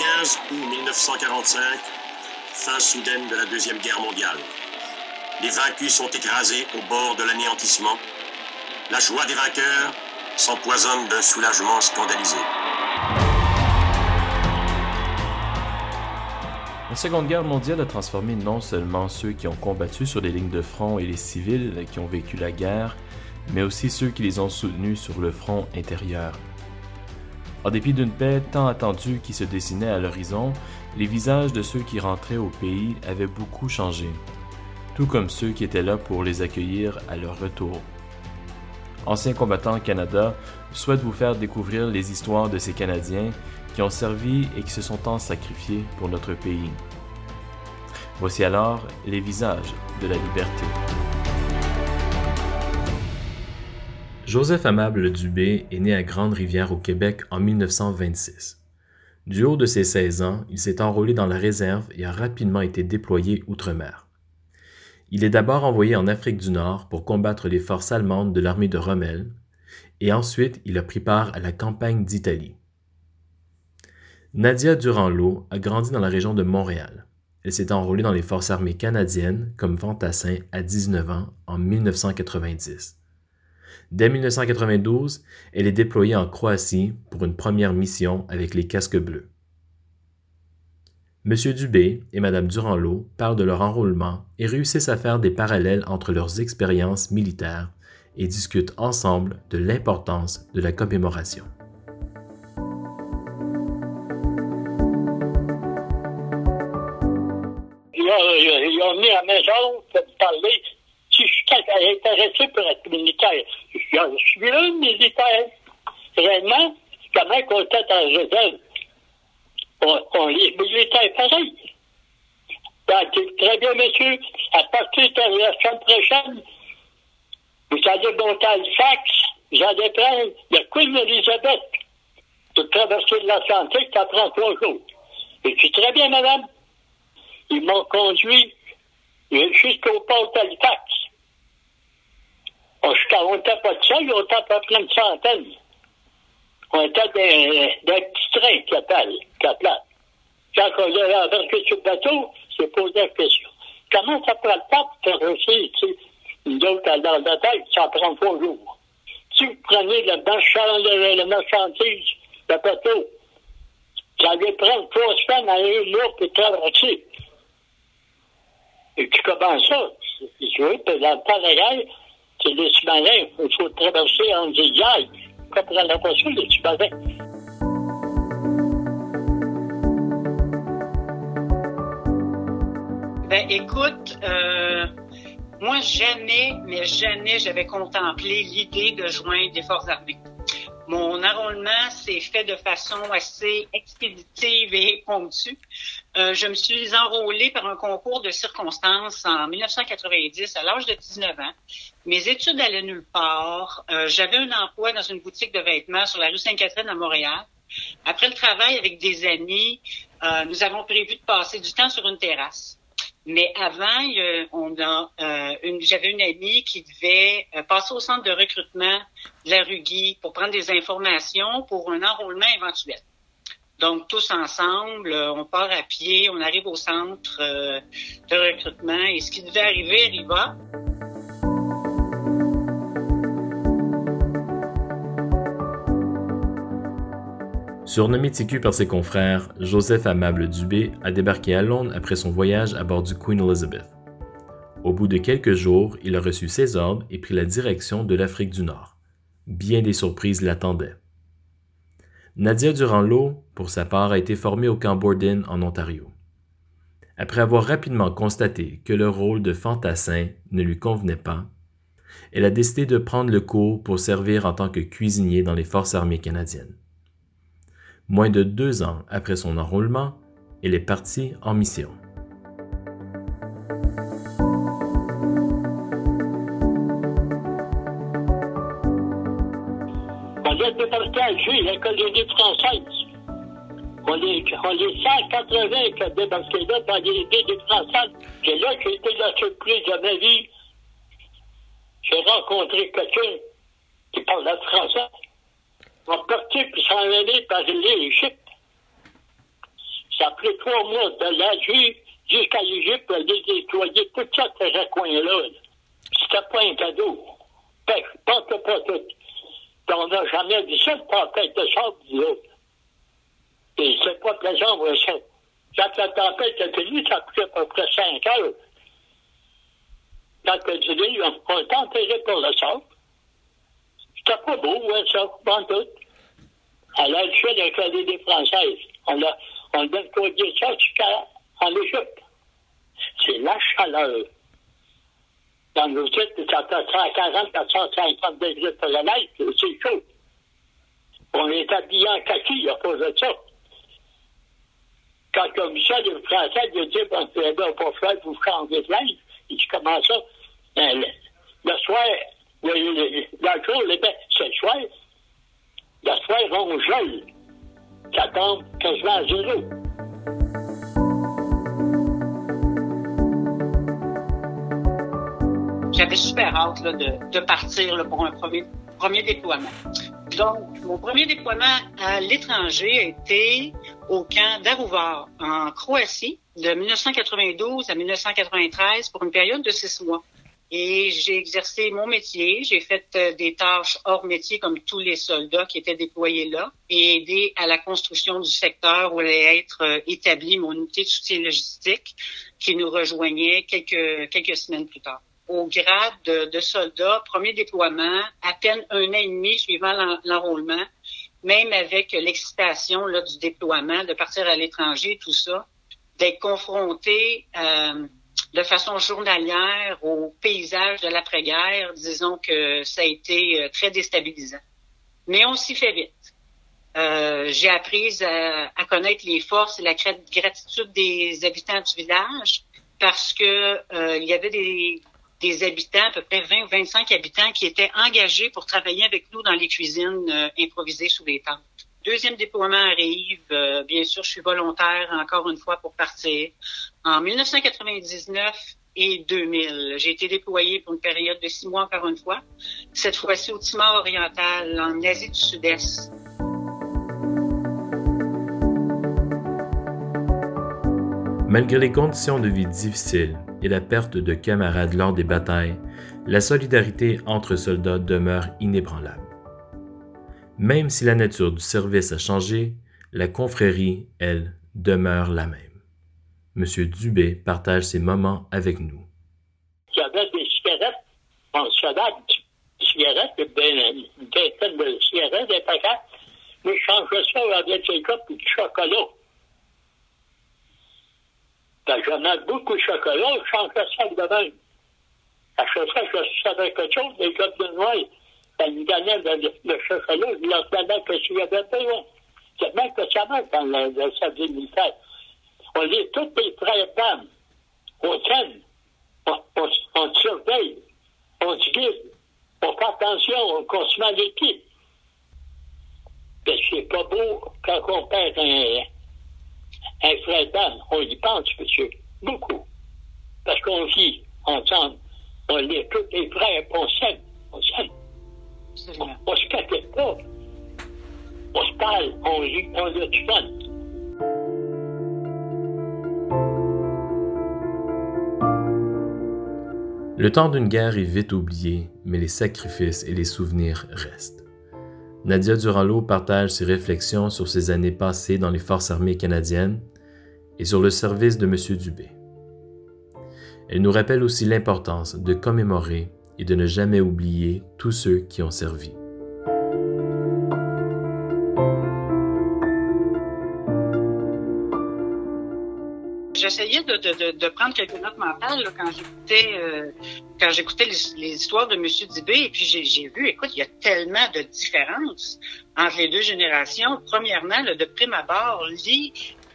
15 août 1945, fin soudaine de la Deuxième Guerre mondiale. Les vaincus sont écrasés au bord de l'anéantissement. La joie des vainqueurs s'empoisonne d'un soulagement scandalisé. La Seconde Guerre mondiale a transformé non seulement ceux qui ont combattu sur les lignes de front et les civils qui ont vécu la guerre, mais aussi ceux qui les ont soutenus sur le front intérieur. En dépit d'une paix tant attendue qui se dessinait à l'horizon, les visages de ceux qui rentraient au pays avaient beaucoup changé, tout comme ceux qui étaient là pour les accueillir à leur retour. Anciens combattants Canada souhaite vous faire découvrir les histoires de ces Canadiens qui ont servi et qui se sont tant sacrifiés pour notre pays. Voici alors les visages de la liberté. Joseph Amable Dubé est né à Grande-Rivière au Québec en 1926. Du haut de ses 16 ans, il s'est enrôlé dans la réserve et a rapidement été déployé outre-mer. Il est d'abord envoyé en Afrique du Nord pour combattre les forces allemandes de l'armée de Rommel, et ensuite il a pris part à la campagne d'Italie. Nadia Durand-Lot a grandi dans la région de Montréal. Elle s'est enrôlée dans les forces armées canadiennes comme fantassin à 19 ans en 1990. Dès 1992, elle est déployée en Croatie pour une première mission avec les casques bleus. M. Dubé et Mme Durand-Lot parlent de leur enrôlement et réussissent à faire des parallèles entre leurs expériences militaires et discutent ensemble de l'importance de la commémoration. Suis intéressé pour être militaire. Je suis un militaire. Vraiment, comment qu'on était en réserve? On, on les militaires pareil. très bien, monsieur. À partir de la semaine prochaine, vous allez monter à Halifax, vous allez prendre le Queen Elizabeth pour traverser l'Atlantique, ça prend trois jours. Et puis très bien, madame. Ils m'ont conduit jusqu'au port d'Halifax. On n'était pas de ça, on était à peu près une centaine. On était des, petits trains qui appellent, qui appellent. Quand on a embarqué sur le bateau, c'est posé la question. Comment ça prend le temps pour traverser, tu sais, une autre dans la tête, ça prend trois jours. Si vous prenez le, marchand, le, marchandise, le bateau, ça allait prendre trois semaines à un mois pour traverser. Et puis comment ça? Je veux, dans le temps de c'est les sous-marins. Il faut traverser en disant, Quand on la voiture, les sous-marins. Ben, écoute, euh, moi, jamais, mais jamais, j'avais contemplé l'idée de joindre des forces armées. Mon enrôlement s'est fait de façon assez expéditive et ponctue. Euh, je me suis enrôlée par un concours de circonstances en 1990 à l'âge de 19 ans. Mes études allaient nulle part. Euh, J'avais un emploi dans une boutique de vêtements sur la rue Sainte-Catherine à Montréal. Après le travail avec des amis, euh, nous avons prévu de passer du temps sur une terrasse. Mais avant, j'avais une amie qui devait passer au centre de recrutement de la Ruggie pour prendre des informations pour un enrôlement éventuel. Donc, tous ensemble, euh, on part à pied, on arrive au centre de recrutement et ce qui devait arriver arriva. Surnommé TQ par ses confrères, Joseph Amable Dubé a débarqué à Londres après son voyage à bord du Queen Elizabeth. Au bout de quelques jours, il a reçu ses ordres et pris la direction de l'Afrique du Nord. Bien des surprises l'attendaient. Nadia Durand-Lot, pour sa part, a été formée au camp Borden en Ontario. Après avoir rapidement constaté que le rôle de fantassin ne lui convenait pas, elle a décidé de prendre le cours pour servir en tant que cuisinier dans les forces armées canadiennes. Moins de deux ans après son enrôlement, elle est partie en mission. On débarqué à Alger, la colonie française. On est, on est 180 qui ont débarqué là dans les des Françaises. C'est là que j'ai été la surprise de ma vie. J'ai rencontré quelqu'un qui parle le français va partir puis s'en aller par l'Égypte. Ça a pris trois mois de l'Asie jusqu'à l'Égypte pour les déployer tout ça, ces coins-là. C'était pas un cadeau. Pas tout, pas tout. On n'a jamais dit ça, pas quelque chose du autres. Et c'est pas plaisant, moi, ça. Quand la tempête est venue, ça a pris à peu près cinq heures. Quand le dit, on est enterré pour le sol. C'était pas beau, ouais, ça, pas tout. Elle a le choix de crédit des Françaises. On a, on a ça jusqu'en Égypte. C'est la chaleur. Dans nos titres, ça fait 140, 450 degrés pour neige, c'est chaud. On est habillé en kaki à cause de ça. Quand comme ça, les Français, ils disent, bon, c'est bien pas faire, vous changez de linge. Il dit, comment ça? Ben, le, le soir, le, le, le jour, c'est le soir. Le soir, on gèle. Ça tombe quasiment à zéro. J'avais super hâte là, de, de, partir là, pour un premier, premier déploiement. Donc, mon premier déploiement à l'étranger a été au camp d'Arouvar, en Croatie, de 1992 à 1993 pour une période de six mois. Et j'ai exercé mon métier, j'ai fait euh, des tâches hors métier comme tous les soldats qui étaient déployés là et aidé à la construction du secteur où allait être euh, établie mon unité de soutien logistique qui nous rejoignait quelques, quelques semaines plus tard. Au grade de, soldat, premier déploiement, à peine un an et demi suivant l'enrôlement, même avec l'excitation du déploiement, de partir à l'étranger, tout ça, d'être confronté euh, de façon journalière au paysage de l'après-guerre, disons que ça a été euh, très déstabilisant. Mais on s'y fait vite. Euh, j'ai appris à, connaître les forces et la gratitude des habitants du village parce que il y avait des, des, habitants, à peu près 20 ou 25 habitants, qui étaient engagés pour travailler avec nous dans les cuisines improvisées sous les tentes. Deuxième déploiement arrive. Euh, bien sûr, je suis volontaire encore une fois pour partir. En 1999 et 2000, j'ai été déployé pour une période de six mois encore une fois. Cette fois-ci au Timor oriental, en Asie du Sud-Est. Malgré les conditions de vie difficiles et la perte de camarades lors des batailles, la solidarité entre soldats demeure inébranlable. Même si la nature du service a changé, la confrérie, elle, demeure la même. Monsieur Dubé partage ses moments avec nous. Des cigarettes, des cigarettes, des cigarettes, des mais je changeais ça des. Ben, j'en ai beaucoup de chocolat, je changeais ça de même. À chaque fois je savais quelque chose, des copes de noix, elle me donnait le, le chocolat, je leur donnais que s'il y avait. C'est même que ça marche dans le, le service militaire. On lit toutes les frères dames. On s'aime. On, surveille. On se guide. On fait attention. On consomme l'équipe. Mais c'est pas beau quand on perd un, un frère d'âme. On y pense, monsieur. Beaucoup. Parce qu'on vit ensemble. On lit tous les frères, on s'aime. On s'aime. On, se casse pas. On se parle, on, on a du fun. Le temps d'une guerre est vite oublié, mais les sacrifices et les souvenirs restent. Nadia Durand-Lot partage ses réflexions sur ses années passées dans les forces armées canadiennes et sur le service de M. Dubé. Elle nous rappelle aussi l'importance de commémorer et de ne jamais oublier tous ceux qui ont servi. J'essayais de, de, de, prendre quelques notes mentales quand j'écoutais euh, quand j'écoutais les, histoires de M. Dubé et puis j'ai vu, écoute, il y a tellement de différences entre les deux générations. Premièrement, là, de prime abord,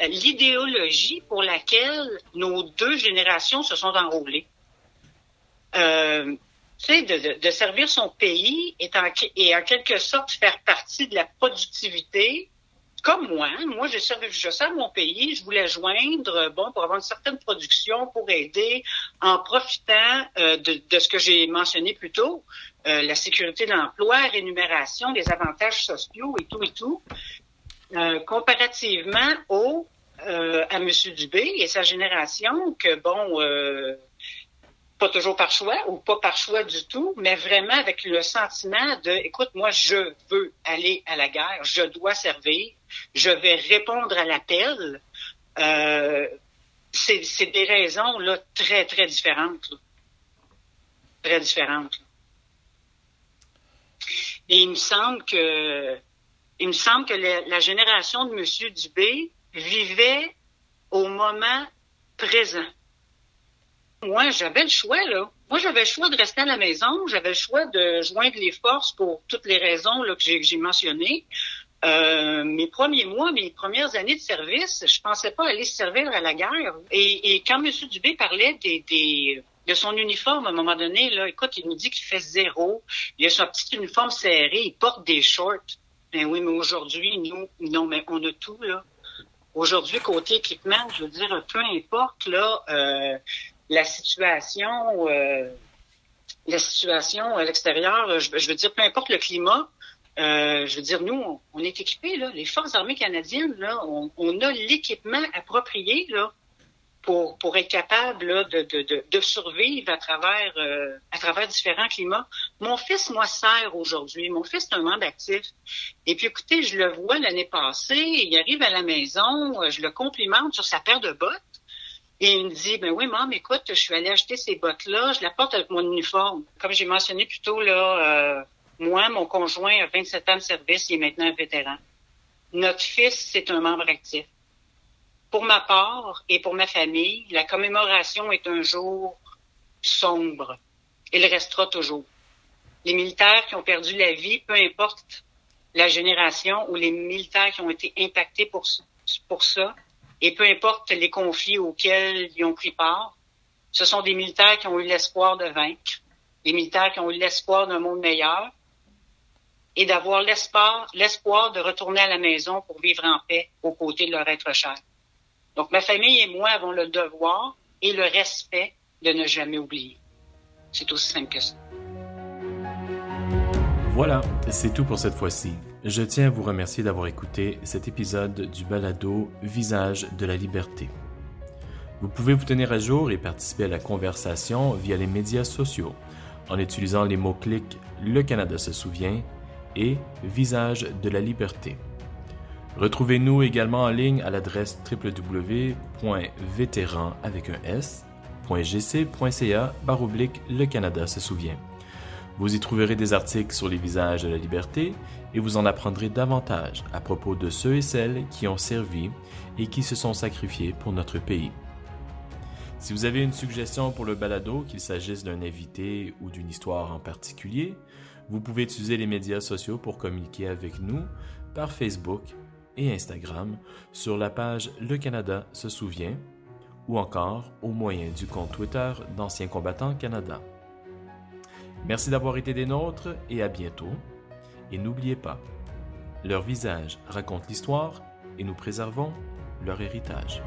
l'idéologie pour laquelle nos deux générations se sont enrôlées. Euh, tu de, de, servir son pays et en, et en quelque sorte faire partie de la productivité, comme moi, moi je sers, je sers mon pays, je voulais joindre, bon, pour avoir une certaine production, pour aider, en profitant euh, de, de, ce que j'ai mentionné plus tôt, euh, la sécurité de l'emploi, rémunération, les avantages sociaux et tout et tout, euh, comparativement au euh, à M. Dubé et sa génération que, bon, euh, pas toujours par choix ou pas par choix du tout, mais vraiment avec le sentiment de, écoute, moi, je veux aller à la guerre, je dois servir, je vais répondre à l'appel. Euh, c'est des raisons là, très, très différentes. Très différentes. Et il me semble que il me semble que la, génération de M. Dubé vivait au moment présent. Moi, j'avais le choix, là. Moi, j'avais le choix de rester à la maison. J'avais le choix de joindre les forces pour toutes les raisons là, que j'ai mentionnées. Euh, mes premiers mois, mes premières années de service, je pensais pas aller servir à la guerre. Et, et quand M. Dubé parlait des, des, de son uniforme, à un moment donné, là, écoute, il nous dit qu'il fait zéro. Il a son petit uniforme serré, il porte des shorts. Ben oui, mais aujourd'hui, nous, non, mais on a tout, là. Aujourd'hui, côté équipement, je veux dire, peu importe, là, euh, la situation, euh, la situation à l'extérieur, je, je, veux dire, peu importe le climat, euh, je veux dire, nous, on, est équipés, là. Les Forces armées canadiennes, là, on, on a l'équipement approprié, là, pour, pour être capable là, de, de, de, survivre à travers, euh, à travers différents climats. Mon fils, moi, sert aujourd'hui. Mon fils est un membre actif. Et puis, écoutez, je le vois l'année passée, il arrive à la maison, je le complimente sur sa paire de bottes. Et il me dit, ben oui, maman, écoute, je suis allée acheter ces bottes-là, je la porte avec mon uniforme. Comme j'ai mentionné plus tôt, là, euh, moi, mon conjoint a 27 ans de service, il est maintenant un vétéran. Notre fils, c'est un membre actif. Pour ma part et pour ma famille, la commémoration est un jour sombre. Il restera toujours. Les militaires qui ont perdu la vie, peu importe la génération ou les militaires qui ont été impactés pour, pour ça, et peu importe les conflits auxquels ils ont pris part, ce sont des militaires qui ont eu l'espoir de vaincre, des militaires qui ont eu l'espoir d'un monde meilleur et d'avoir l'espoir, l'espoir de retourner à la maison pour vivre en paix aux côtés de leur être cher. Donc, ma famille et moi avons le devoir et le respect de ne jamais oublier. C'est aussi simple que ça. Voilà, c'est tout pour cette fois-ci. Je tiens à vous remercier d'avoir écouté cet épisode du balado Visage de la liberté. Vous pouvez vous tenir à jour et participer à la conversation via les médias sociaux en utilisant les mots-clics Le Canada se souvient et Visage de la liberté. Retrouvez-nous également en ligne à l'adresse www.vétéran avec un s.gc.ca baroblique Le Canada se souvient. Vous y trouverez des articles sur les visages de la liberté et vous en apprendrez davantage à propos de ceux et celles qui ont servi et qui se sont sacrifiés pour notre pays. Si vous avez une suggestion pour le balado, qu'il s'agisse d'un invité ou d'une histoire en particulier, vous pouvez utiliser les médias sociaux pour communiquer avec nous par Facebook, et Instagram sur la page Le Canada se souvient ou encore au moyen du compte Twitter d'Anciens combattants Canada. Merci d'avoir été des nôtres et à bientôt. Et n'oubliez pas, leur visage raconte l'histoire et nous préservons leur héritage.